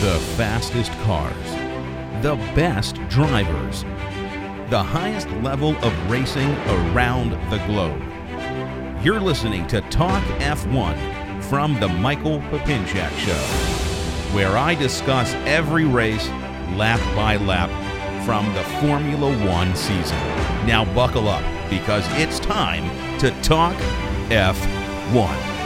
The fastest cars, the best drivers, the highest level of racing around the globe. You're listening to Talk F1 from the Michael Papinchak Show, where I discuss every race lap by lap from the Formula One season. Now, buckle up because it's time to talk F1.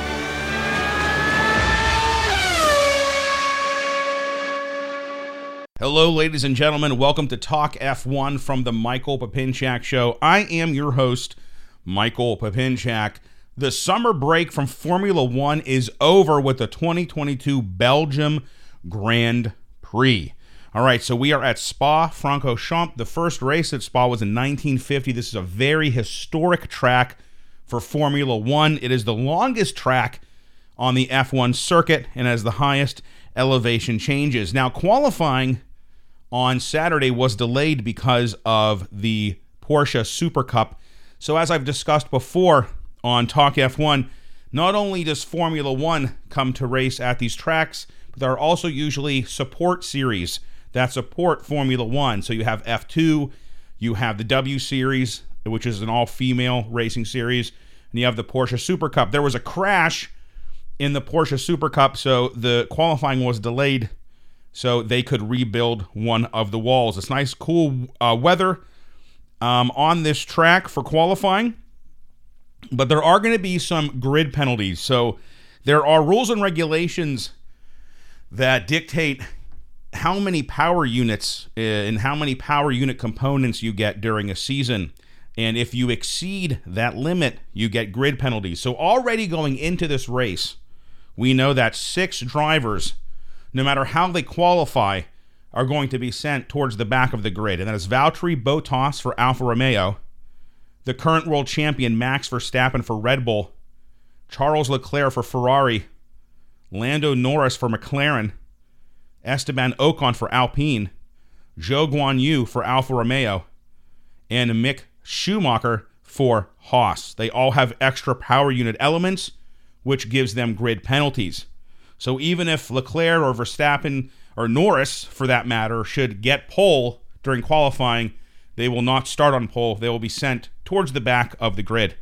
Hello, ladies and gentlemen. Welcome to Talk F1 from the Michael Papinchak Show. I am your host, Michael Papinchak. The summer break from Formula One is over with the 2022 Belgium Grand Prix. All right, so we are at Spa Francorchamps. The first race at Spa was in 1950. This is a very historic track for Formula One. It is the longest track on the F1 circuit and has the highest elevation changes. Now, qualifying on Saturday was delayed because of the Porsche Super Cup. So, as I've discussed before on Talk F1, not only does Formula One come to race at these tracks, but there are also usually support series that support Formula One. So, you have F2, you have the W Series, which is an all female racing series, and you have the Porsche Super Cup. There was a crash in the Porsche Super Cup, so the qualifying was delayed so they could rebuild one of the walls. It's nice, cool uh, weather um, on this track for qualifying, but there are going to be some grid penalties. So there are rules and regulations that dictate how many power units uh, and how many power unit components you get during a season. And if you exceed that limit, you get grid penalties. So already going into this race, we know that six drivers no matter how they qualify, are going to be sent towards the back of the grid. And that is Valtteri Bottas for Alfa Romeo, the current world champion Max Verstappen for Red Bull, Charles Leclerc for Ferrari, Lando Norris for McLaren, Esteban Ocon for Alpine, Zhou Guanyu for Alfa Romeo, and Mick Schumacher for Haas. They all have extra power unit elements, which gives them grid penalties. So even if Leclerc or Verstappen or Norris, for that matter, should get pole during qualifying, they will not start on pole. They will be sent towards the back of the grid.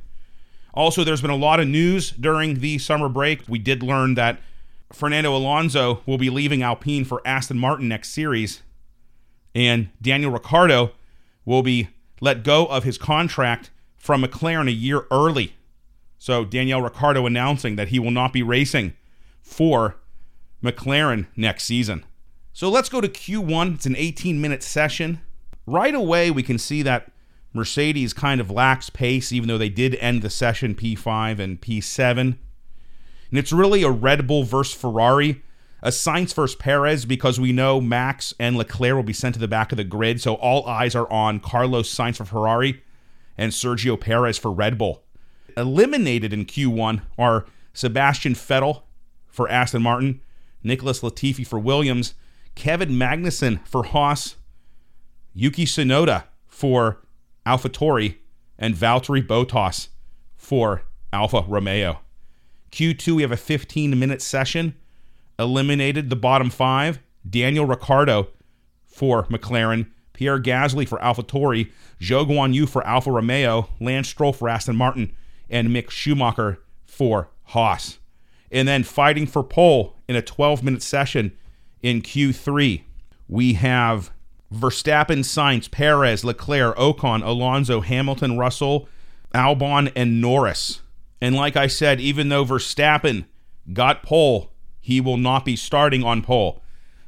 Also, there's been a lot of news during the summer break. We did learn that Fernando Alonso will be leaving Alpine for Aston Martin next series, and Daniel Ricciardo will be let go of his contract from McLaren a year early. So, Daniel Ricciardo announcing that he will not be racing for McLaren next season. So let's go to Q1. It's an 18 minute session. Right away, we can see that Mercedes kind of lacks pace, even though they did end the session P5 and P7. And it's really a Red Bull versus Ferrari, a Sainz versus Perez, because we know Max and Leclerc will be sent to the back of the grid. So all eyes are on Carlos Sainz for Ferrari and Sergio Perez for Red Bull. Eliminated in Q1 are Sebastian Vettel for Aston Martin, Nicholas Latifi for Williams, Kevin Magnussen for Haas, Yuki Tsunoda for AlphaTauri, and Valtteri Bottas for Alfa Romeo. Q2, we have a 15 minute session. Eliminated the bottom five Daniel Ricciardo for McLaren, Pierre Gasly for AlphaTauri, Zhou Guanyu for Alfa Romeo, Lance Stroll for Aston Martin, and Mick Schumacher for Haas and then fighting for pole in a 12 minute session in Q3. We have Verstappen, Sainz, Perez, Leclerc, Ocon, Alonso, Hamilton, Russell, Albon, and Norris. And like I said, even though Verstappen got pole, he will not be starting on pole.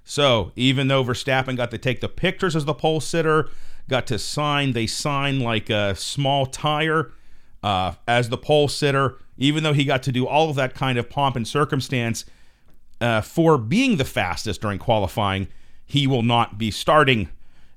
So even though Verstappen got to take the pictures as the pole sitter, got to sign, they sign like a small tire uh, as the pole sitter even though he got to do all of that kind of pomp and circumstance uh, for being the fastest during qualifying, he will not be starting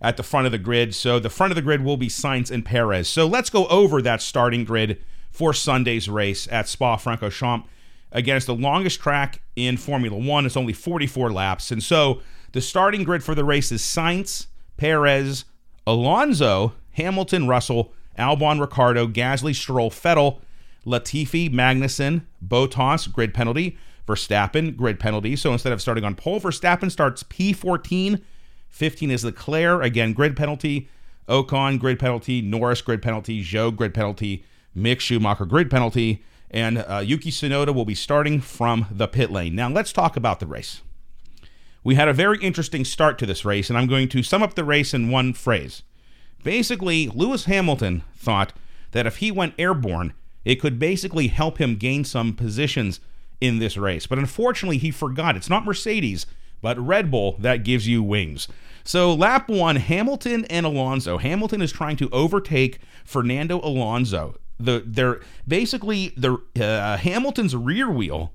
at the front of the grid. So the front of the grid will be Sainz and Perez. So let's go over that starting grid for Sunday's race at Spa Francorchamps. Again, it's the longest track in Formula One. It's only 44 laps. And so the starting grid for the race is Sainz, Perez, Alonso, Hamilton, Russell, Albon, Ricciardo, Gasly, Stroll, Vettel, Latifi, Magnussen, Bottas, grid penalty, Verstappen, grid penalty. So instead of starting on pole, Verstappen starts P14. 15 is Leclerc, again, grid penalty. Ocon, grid penalty. Norris, grid penalty. Zhou, grid penalty. Mick Schumacher, grid penalty. And uh, Yuki Tsunoda will be starting from the pit lane. Now, let's talk about the race. We had a very interesting start to this race, and I'm going to sum up the race in one phrase. Basically, Lewis Hamilton thought that if he went airborne, it could basically help him gain some positions in this race. But unfortunately, he forgot. It's not Mercedes, but Red Bull that gives you wings. So, lap one, Hamilton and Alonso. Hamilton is trying to overtake Fernando Alonso. The they're basically the uh, Hamilton's rear wheel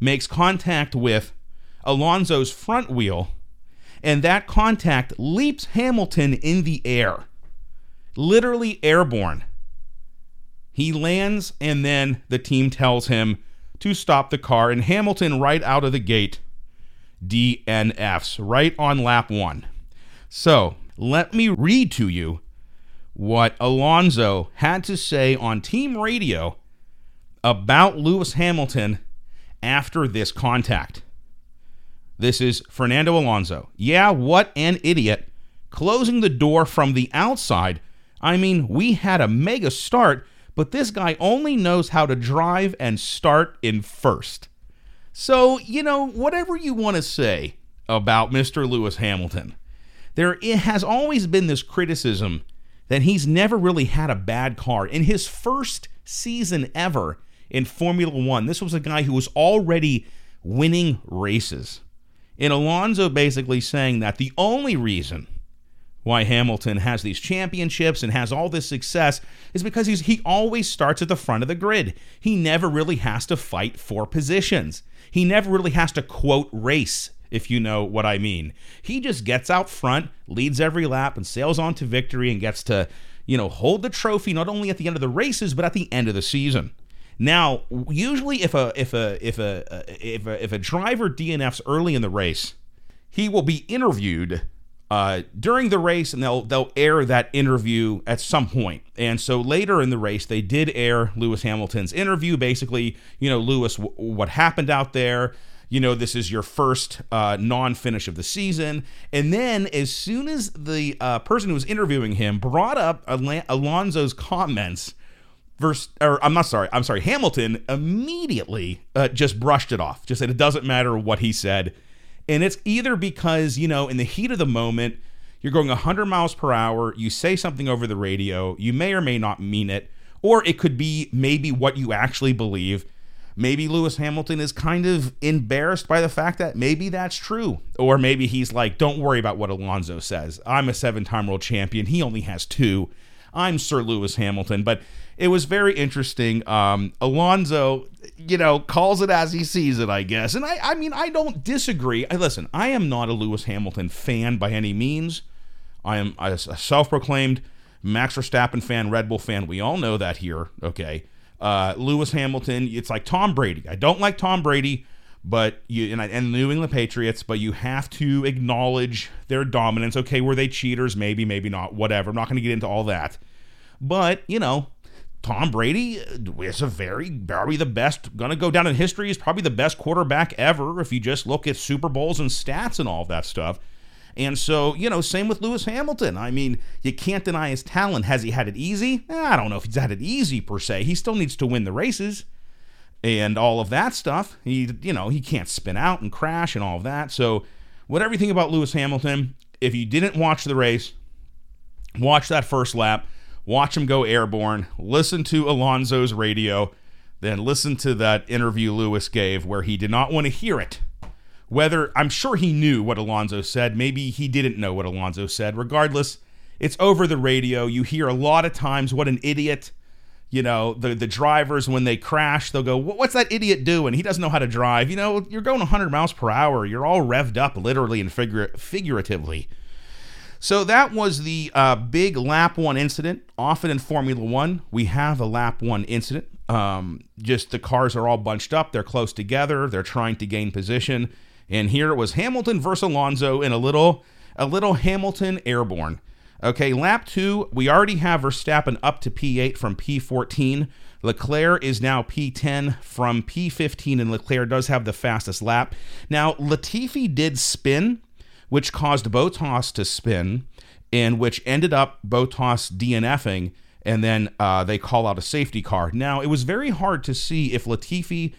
makes contact with Alonso's front wheel, and that contact leaps Hamilton in the air, literally airborne. He lands, and then the team tells him to stop the car, and Hamilton, right out of the gate, DNFs, right on lap one. So let me read to you what Alonso had to say on team radio about Lewis Hamilton after this contact. This is Fernando Alonso. Yeah, what an idiot. Closing the door from the outside. I mean, we had a mega start but this guy only knows how to drive and start in first. So, you know, whatever you want to say about Mr. Lewis Hamilton, there has always been this criticism that he's never really had a bad car. In his first season ever in Formula One, this was a guy who was already winning races. And Alonso basically saying that the only reason why Hamilton has these championships and has all this success is because he's, he always starts at the front of the grid. He never really has to fight for positions. He never really has to quote race, if you know what I mean. He just gets out front, leads every lap, and sails on to victory and gets to, you know, hold the trophy not only at the end of the races, but at the end of the season. Now, usually if a if a if a if a, if a driver DNFs early in the race, he will be interviewed uh, during the race, and they'll they'll air that interview at some point. And so later in the race, they did air Lewis Hamilton's interview. Basically, you know, Lewis, w- what happened out there. You know, this is your first uh, non-finish of the season. And then, as soon as the uh, person who was interviewing him brought up Al- Alonso's comments, verse, or I'm not sorry, I'm sorry, Hamilton immediately uh, just brushed it off. Just said it doesn't matter what he said and it's either because, you know, in the heat of the moment, you're going 100 miles per hour, you say something over the radio, you may or may not mean it, or it could be maybe what you actually believe. Maybe Lewis Hamilton is kind of embarrassed by the fact that maybe that's true. Or maybe he's like, don't worry about what Alonso says. I'm a seven time world champion. He only has two. I'm Sir Lewis Hamilton. But it was very interesting. Um, Alonso, you know, calls it as he sees it, I guess. And I, I mean, I don't disagree. I listen. I am not a Lewis Hamilton fan by any means. I am a self-proclaimed Max Verstappen fan, Red Bull fan. We all know that here. Okay, uh, Lewis Hamilton. It's like Tom Brady. I don't like Tom Brady, but you and, and New England Patriots. But you have to acknowledge their dominance. Okay, were they cheaters? Maybe, maybe not. Whatever. I'm not going to get into all that. But you know, Tom Brady is a very, probably the best, going to go down in history. is probably the best quarterback ever if you just look at Super Bowls and stats and all that stuff. And so, you know, same with Lewis Hamilton. I mean, you can't deny his talent. Has he had it easy? Eh, I don't know if he's had it easy per se. He still needs to win the races and all of that stuff. He, you know, he can't spin out and crash and all of that. So, whatever you think about Lewis Hamilton, if you didn't watch the race, watch that first lap watch him go airborne, listen to Alonso's radio, then listen to that interview Lewis gave where he did not want to hear it. Whether I'm sure he knew what Alonso said, maybe he didn't know what Alonso said. Regardless, it's over the radio. You hear a lot of times what an idiot. You know, the the drivers when they crash, they'll go, "What's that idiot doing? He doesn't know how to drive." You know, you're going 100 miles per hour. You're all revved up, literally and figur- figuratively. So that was the uh, big lap one incident. Often in Formula One, we have a lap one incident. Um, just the cars are all bunched up, they're close together, they're trying to gain position. And here it was Hamilton versus Alonso in a little, a little Hamilton airborne. Okay, lap two, we already have Verstappen up to P8 from P14. Leclerc is now P10 from P15, and Leclerc does have the fastest lap. Now, Latifi did spin, which caused Bottas to spin, and which ended up Bottas DNFing, and then uh, they call out a safety car. Now, it was very hard to see if Latifi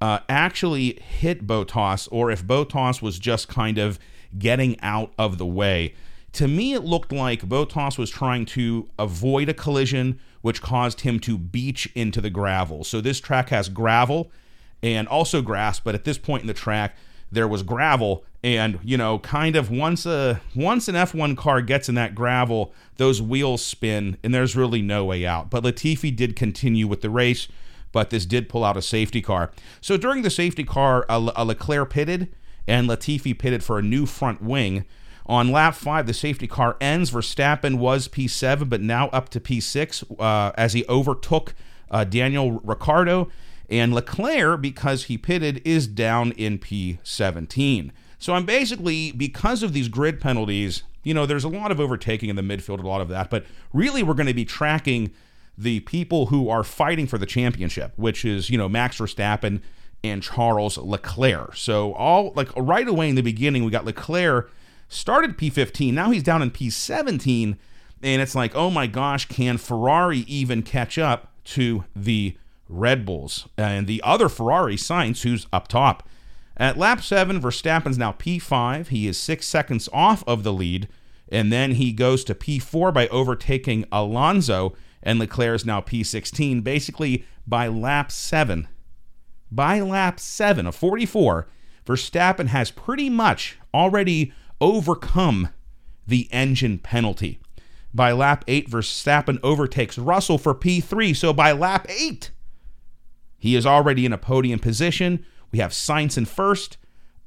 uh, actually hit Bottas or if Bottas was just kind of getting out of the way. To me, it looked like Bottas was trying to avoid a collision, which caused him to beach into the gravel. So this track has gravel and also grass, but at this point in the track, there was gravel and you know kind of once a once an F1 car gets in that gravel those wheels spin and there's really no way out but Latifi did continue with the race but this did pull out a safety car so during the safety car a, a Leclerc pitted and Latifi pitted for a new front wing on lap five, the safety car ends. Verstappen was P7, but now up to P6 uh, as he overtook uh, Daniel Ricciardo. And Leclerc, because he pitted, is down in P17. So I'm basically, because of these grid penalties, you know, there's a lot of overtaking in the midfield, a lot of that, but really we're going to be tracking the people who are fighting for the championship, which is, you know, Max Verstappen and Charles Leclerc. So all like right away in the beginning, we got Leclerc started P15, now he's down in P17, and it's like, oh my gosh, can Ferrari even catch up to the Red Bulls uh, and the other Ferrari Sainz, who's up top? At lap seven, Verstappen's now P5. He is six seconds off of the lead, and then he goes to P4 by overtaking Alonso, and Leclerc is now P16. Basically, by lap seven, by lap seven of 44, Verstappen has pretty much already overcome the engine penalty. By lap 8, Verstappen overtakes Russell for P3. So by lap 8, he is already in a podium position. We have Sainz in first,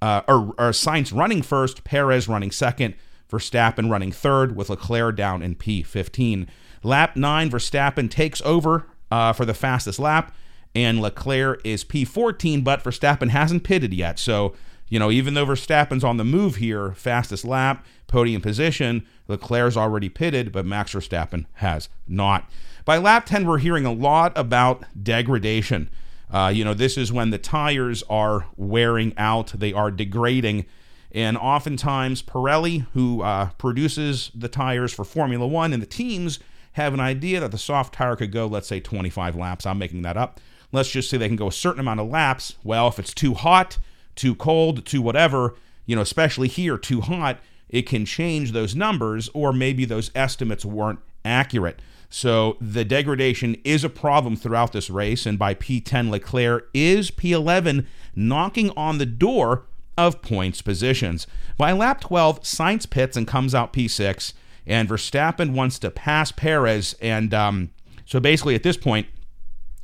uh, or, or Sainz running first, Perez running second, Verstappen running third, with Leclerc down in P15. Lap 9, Verstappen takes over uh, for the fastest lap, and Leclerc is P14, but Verstappen hasn't pitted yet. So you know, even though Verstappen's on the move here, fastest lap, podium position, Leclerc's already pitted, but Max Verstappen has not. By lap 10, we're hearing a lot about degradation. Uh, you know, this is when the tires are wearing out, they are degrading. And oftentimes, Pirelli, who uh, produces the tires for Formula One and the teams, have an idea that the soft tire could go, let's say, 25 laps. I'm making that up. Let's just say they can go a certain amount of laps. Well, if it's too hot, too cold, too whatever, you know, especially here, too hot, it can change those numbers, or maybe those estimates weren't accurate. So the degradation is a problem throughout this race, and by P10, Leclerc is P11, knocking on the door of points positions. By lap 12, Sainz pits and comes out P6, and Verstappen wants to pass Perez, and um, so basically at this point,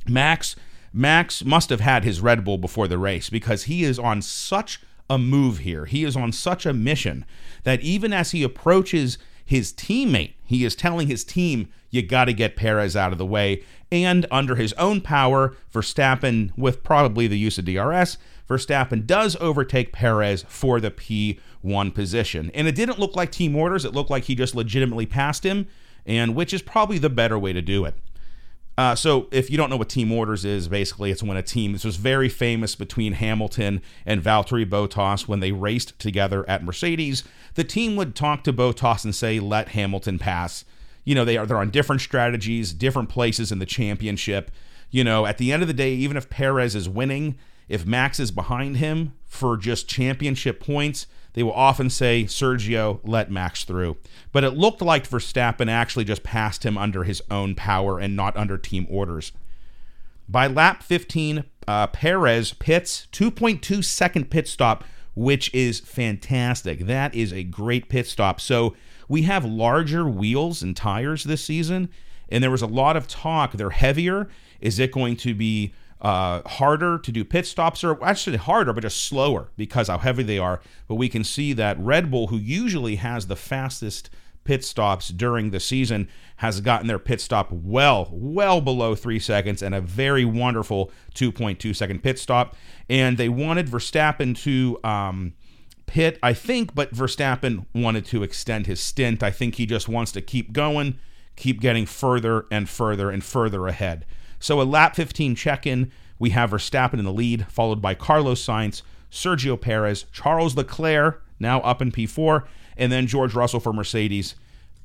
Max Max must have had his Red Bull before the race because he is on such a move here. He is on such a mission that even as he approaches his teammate, he is telling his team, you got to get Perez out of the way. And under his own power, Verstappen, with probably the use of DRS, Verstappen does overtake Perez for the P1 position. And it didn't look like team orders, it looked like he just legitimately passed him, and which is probably the better way to do it. Uh, so, if you don't know what team orders is, basically it's when a team. This was very famous between Hamilton and Valtteri Bottas when they raced together at Mercedes. The team would talk to Bottas and say, "Let Hamilton pass." You know, they are they're on different strategies, different places in the championship. You know, at the end of the day, even if Perez is winning, if Max is behind him for just championship points, they will often say, Sergio, let Max through. But it looked like Verstappen actually just passed him under his own power and not under team orders. By lap 15, uh, Perez pits 2.2 second pit stop, which is fantastic. That is a great pit stop. So we have larger wheels and tires this season, and there was a lot of talk. They're heavier. Is it going to be uh, harder to do pit stops, or actually harder, but just slower because how heavy they are. But we can see that Red Bull, who usually has the fastest pit stops during the season, has gotten their pit stop well, well below three seconds and a very wonderful 2.2 second pit stop. And they wanted Verstappen to. Um, pit, I think, but Verstappen wanted to extend his stint. I think he just wants to keep going, keep getting further and further and further ahead. So a lap 15 check in, we have Verstappen in the lead, followed by Carlos Sainz, Sergio Perez, Charles Leclerc, now up in P4, and then George Russell for Mercedes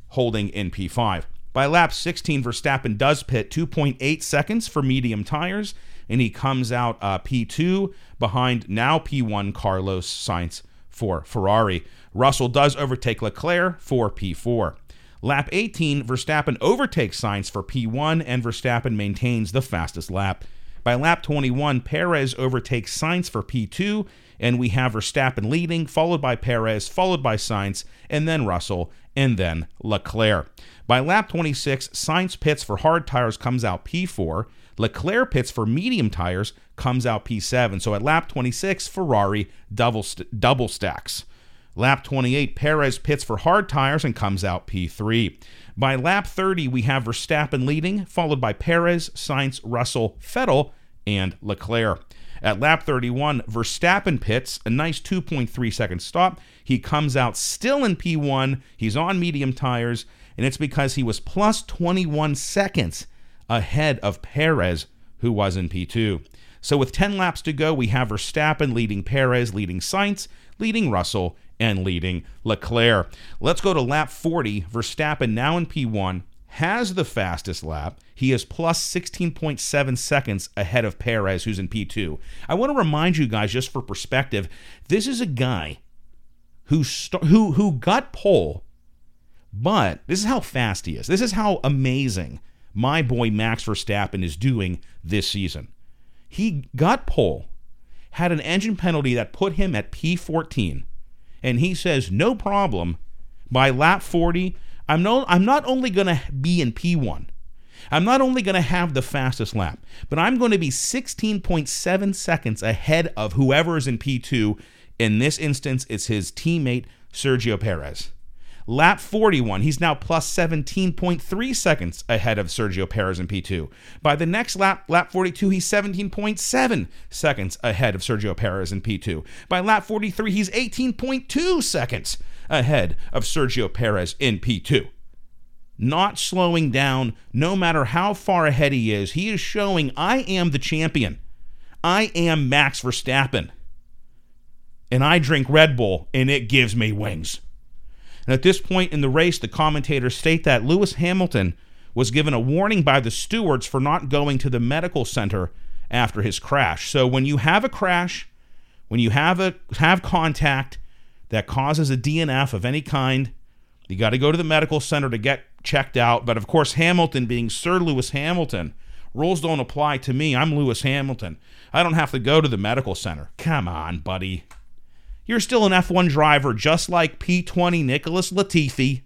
holding in P5. By lap 16, Verstappen does pit 2.8 seconds for medium tires, and he comes out uh, P2 behind now P1 Carlos Sainz for Ferrari. Russell does overtake Leclerc for P4. Lap 18, Verstappen overtakes Sainz for P1, and Verstappen maintains the fastest lap. By lap 21, Perez overtakes Sainz for P2, and we have Verstappen leading, followed by Perez, followed by Sainz, and then Russell, and then Leclerc. By lap 26, Sainz pits for hard tires, comes out P4. Leclerc pits for medium tires, comes out P7. So at lap 26, Ferrari double, st- double stacks. Lap 28, Perez pits for hard tires and comes out P3. By lap 30, we have Verstappen leading, followed by Perez, Sainz, Russell, Vettel, and Leclerc. At lap 31, Verstappen pits, a nice 2.3 second stop. He comes out still in P1. He's on medium tires, and it's because he was plus 21 seconds ahead of Perez, who was in P2. So with 10 laps to go, we have Verstappen leading Perez, leading Sainz, leading Russell, and leading Leclerc. Let's go to lap 40. Verstappen now in P1 has the fastest lap. He is plus 16.7 seconds ahead of Perez, who's in P2. I want to remind you guys, just for perspective, this is a guy who st- who who got pole, but this is how fast he is. This is how amazing my boy Max Verstappen is doing this season. He got pole, had an engine penalty that put him at P14, and he says, no problem. By lap 40, I'm, no, I'm not only going to be in P1, I'm not only going to have the fastest lap, but I'm going to be 16.7 seconds ahead of whoever is in P2. In this instance, it's his teammate, Sergio Perez. Lap 41, he's now plus 17.3 seconds ahead of Sergio Perez in P2. By the next lap, lap 42, he's 17.7 seconds ahead of Sergio Perez in P2. By lap 43, he's 18.2 seconds ahead of Sergio Perez in P2. Not slowing down, no matter how far ahead he is, he is showing I am the champion. I am Max Verstappen. And I drink Red Bull, and it gives me wings. And at this point in the race, the commentators state that Lewis Hamilton was given a warning by the stewards for not going to the medical center after his crash. So when you have a crash, when you have a have contact that causes a DNF of any kind, you got to go to the medical center to get checked out. But of course, Hamilton being Sir Lewis Hamilton, rules don't apply to me. I'm Lewis Hamilton. I don't have to go to the medical center. Come on, buddy. You're still an F1 driver, just like P20 Nicholas Latifi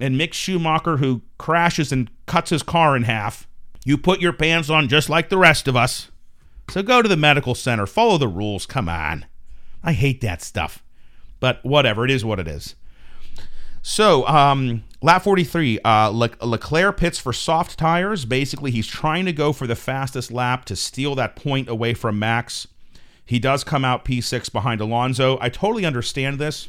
and Mick Schumacher, who crashes and cuts his car in half. You put your pants on just like the rest of us. So go to the medical center, follow the rules. Come on. I hate that stuff. But whatever, it is what it is. So, um, lap 43, uh, Le- Leclerc pits for soft tires. Basically, he's trying to go for the fastest lap to steal that point away from Max. He does come out P6 behind Alonso. I totally understand this,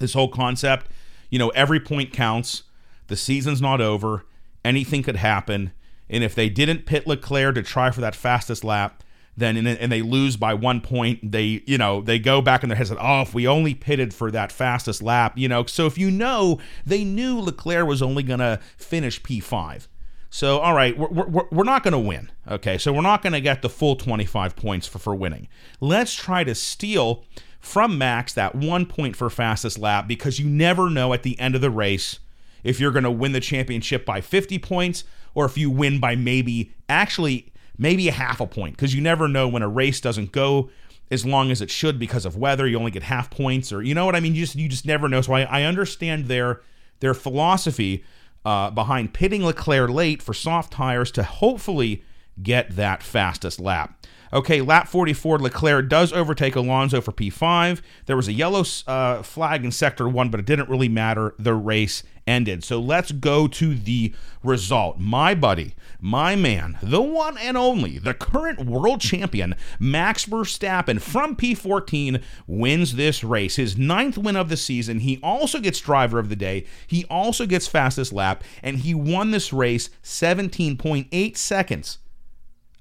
this whole concept. You know, every point counts. The season's not over. Anything could happen. And if they didn't pit Leclerc to try for that fastest lap, then and they lose by one point, they you know they go back in their heads and oh, if we only pitted for that fastest lap, you know. So if you know, they knew Leclerc was only gonna finish P5. So, all right, we're, we're, we're not going to win. Okay, so we're not going to get the full 25 points for, for winning. Let's try to steal from Max that one point for fastest lap because you never know at the end of the race if you're going to win the championship by 50 points or if you win by maybe, actually, maybe a half a point because you never know when a race doesn't go as long as it should because of weather. You only get half points or, you know what I mean? You just, you just never know. So I, I understand their, their philosophy uh, behind pitting Leclerc late for soft tires to hopefully get that fastest lap. Okay, lap 44, Leclerc does overtake Alonso for P5. There was a yellow uh, flag in sector one, but it didn't really matter. The race ended. So let's go to the result. My buddy, my man, the one and only, the current world champion, Max Verstappen from P14 wins this race. His ninth win of the season. He also gets driver of the day. He also gets fastest lap, and he won this race 17.8 seconds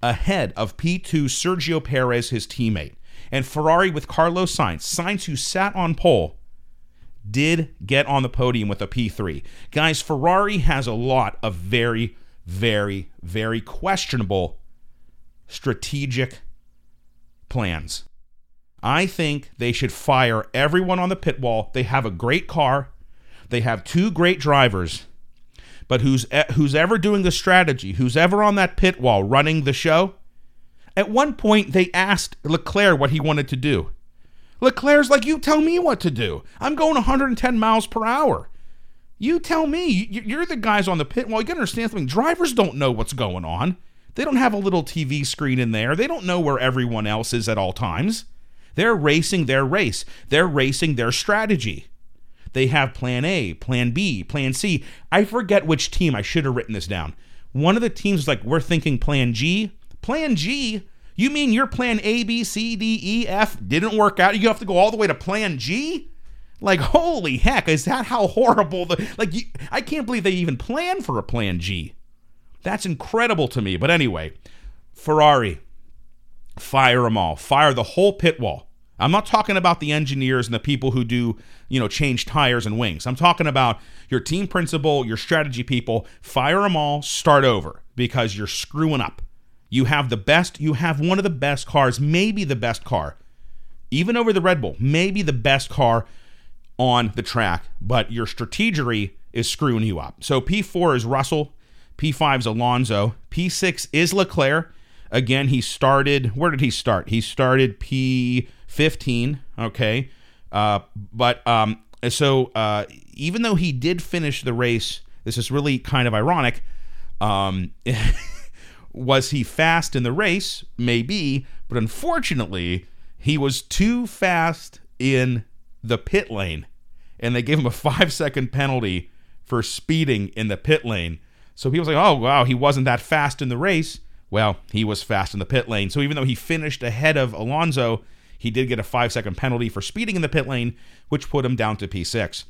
ahead of P2 Sergio Perez, his teammate. And Ferrari with Carlos Sainz, Sainz who sat on pole, did get on the podium with a P3. Guys, Ferrari has a lot of very, very, very questionable strategic plans. I think they should fire everyone on the pit wall. They have a great car, they have two great drivers but who's who's ever doing the strategy, who's ever on that pit wall running the show, at one point they asked Leclerc what he wanted to do. Leclerc's like, "You tell me what to do. I'm going 110 miles per hour. You tell me. You're the guys on the pit wall. You got to understand something. Drivers don't know what's going on. They don't have a little TV screen in there. They don't know where everyone else is at all times. They're racing their race. They're racing their strategy. They have plan A, plan B, plan C. I forget which team. I should have written this down. One of the teams is like, we're thinking plan G. Plan G? You mean your plan A, B, C, D, E, F didn't work out? You have to go all the way to plan G? Like, holy heck, is that how horrible the. Like, you, I can't believe they even planned for a plan G. That's incredible to me. But anyway, Ferrari, fire them all. Fire the whole pit wall. I'm not talking about the engineers and the people who do, you know, change tires and wings. I'm talking about your team principal, your strategy people. Fire them all, start over because you're screwing up. You have the best, you have one of the best cars, maybe the best car, even over the Red Bull, maybe the best car on the track, but your strategery is screwing you up. So P4 is Russell, P5 is Alonso, P6 is Leclerc. Again, he started, where did he start? He started P 15. Okay. Uh, but um, so uh, even though he did finish the race, this is really kind of ironic. Um, was he fast in the race? Maybe, but unfortunately, he was too fast in the pit lane, and they gave him a five second penalty for speeding in the pit lane. So people say, "Oh wow, he wasn't that fast in the race." Well, he was fast in the pit lane. So even though he finished ahead of Alonso, he did get a five second penalty for speeding in the pit lane, which put him down to P6.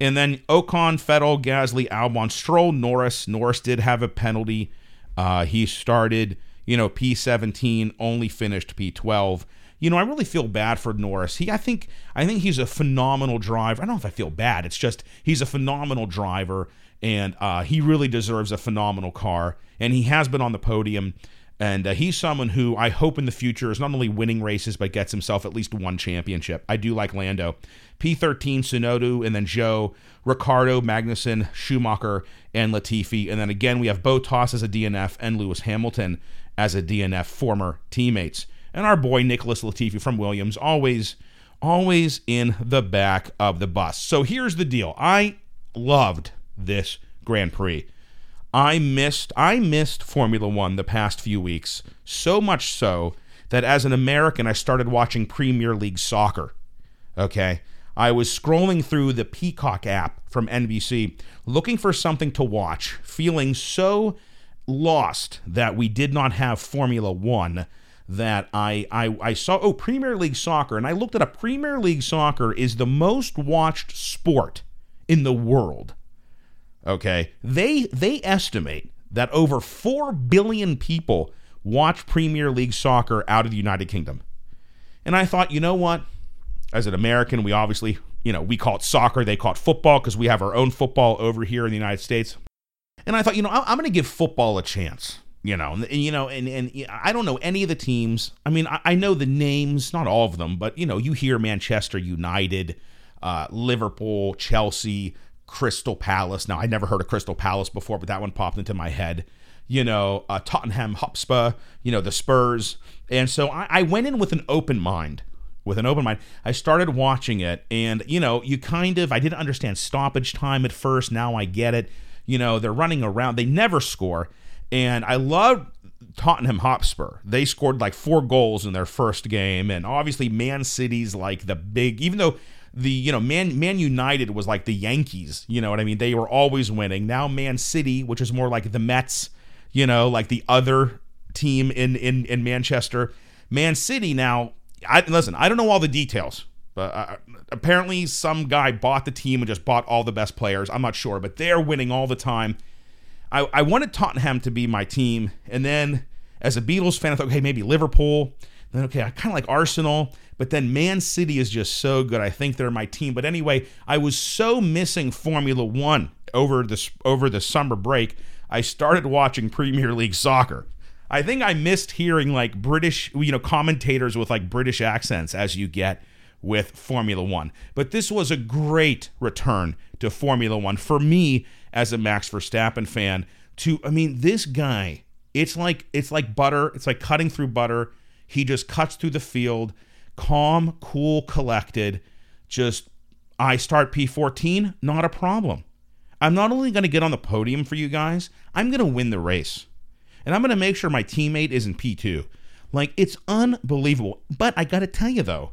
And then Ocon, Vettel, Gasly, Albon, Stroll, Norris. Norris did have a penalty. Uh, he started, you know, P17, only finished P12. You know, I really feel bad for Norris. He, I think, I think he's a phenomenal driver. I don't know if I feel bad. It's just he's a phenomenal driver, and uh, he really deserves a phenomenal car. And he has been on the podium. And uh, he's someone who I hope in the future is not only winning races, but gets himself at least one championship. I do like Lando. P13, Tsunoda, and then Zhou, Ricciardo, Magnussen, Schumacher, and Latifi. And then again, we have Bottas as a DNF and Lewis Hamilton as a DNF, former teammates. And our boy Nicholas Latifi from Williams, always, always in the back of the bus. So here's the deal I loved this Grand Prix. I missed I missed Formula 1 the past few weeks, so much so that as an American I started watching Premier League soccer. Okay? I was scrolling through the Peacock app from NBC looking for something to watch, feeling so lost that we did not have Formula 1 that I, I I saw oh Premier League soccer and I looked at a Premier League soccer is the most watched sport in the world. Okay, they they estimate that over four billion people watch Premier League soccer out of the United Kingdom. And I thought, you know what? As an American, we obviously, you know, we call it soccer, they call it football because we have our own football over here in the United States. And I thought, you know, I'm going to give football a chance. You know, and, you know, and and I don't know any of the teams. I mean, I, I know the names, not all of them, but you know, you hear Manchester United, uh, Liverpool, Chelsea, Crystal Palace. Now, I never heard of Crystal Palace before, but that one popped into my head. You know, uh, Tottenham Hotspur, you know, the Spurs. And so I, I went in with an open mind. With an open mind, I started watching it, and you know, you kind of I didn't understand stoppage time at first. Now I get it. You know, they're running around, they never score, and I love Tottenham Hotspur. They scored like four goals in their first game, and obviously Man City's like the big. Even though the you know Man Man United was like the Yankees, you know what I mean? They were always winning. Now Man City, which is more like the Mets, you know, like the other team in in in Manchester. Man City now. I listen. I don't know all the details, but uh, apparently some guy bought the team and just bought all the best players. I'm not sure, but they're winning all the time. I, I wanted Tottenham to be my team, and then as a Beatles fan, I thought, okay, maybe Liverpool. Then okay, I kind of like Arsenal, but then Man City is just so good. I think they're my team. But anyway, I was so missing Formula One over this over the summer break. I started watching Premier League soccer. I think I missed hearing like British, you know, commentators with like British accents as you get with Formula One. But this was a great return to Formula One for me as a Max Verstappen fan. To I mean, this guy, it's like it's like butter. It's like cutting through butter. He just cuts through the field, calm, cool, collected. Just I start P14, not a problem. I'm not only going to get on the podium for you guys, I'm going to win the race. And I'm going to make sure my teammate is in P2. Like, it's unbelievable. But I got to tell you, though,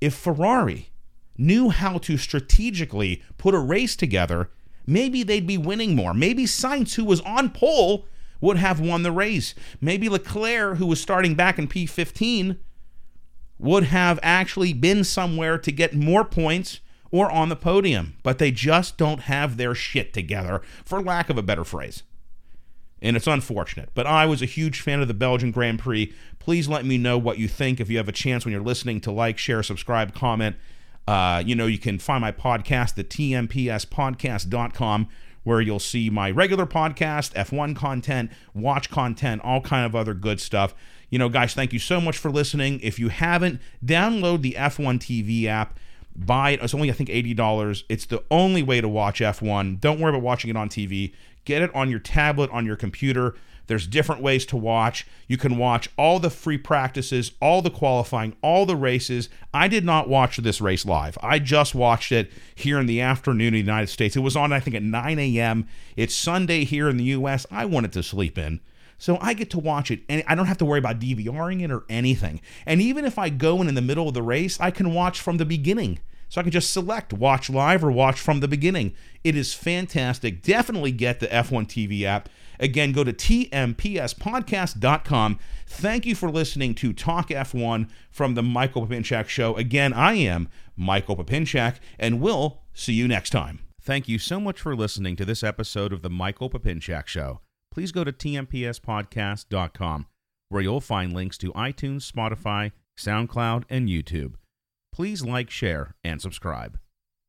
if Ferrari knew how to strategically put a race together, maybe they'd be winning more. Maybe Sainz, who was on pole, would have won the race. Maybe Leclerc, who was starting back in P15, would have actually been somewhere to get more points or on the podium. But they just don't have their shit together, for lack of a better phrase and it's unfortunate. But I was a huge fan of the Belgian Grand Prix. Please let me know what you think if you have a chance when you're listening to like, share, subscribe, comment. Uh, you know, you can find my podcast at tmpspodcast.com where you'll see my regular podcast, F1 content, watch content, all kind of other good stuff. You know, guys, thank you so much for listening. If you haven't, download the F1 TV app. Buy it. It's only, I think, $80. It's the only way to watch F1. Don't worry about watching it on TV. Get it on your tablet, on your computer. There's different ways to watch. You can watch all the free practices, all the qualifying, all the races. I did not watch this race live. I just watched it here in the afternoon in the United States. It was on, I think, at 9 a.m. It's Sunday here in the U.S. I wanted to sleep in. So I get to watch it and I don't have to worry about DVRing it or anything. And even if I go in in the middle of the race, I can watch from the beginning. So I can just select watch live or watch from the beginning. It is fantastic. Definitely get the F1 TV app. Again, go to tmpspodcast.com. Thank you for listening to Talk F1 from the Michael Papinchak Show. Again, I am Michael Papinchak, and we'll see you next time. Thank you so much for listening to this episode of the Michael Papinchak Show. Please go to tmpspodcast.com, where you'll find links to iTunes, Spotify, SoundCloud, and YouTube. Please like, share, and subscribe.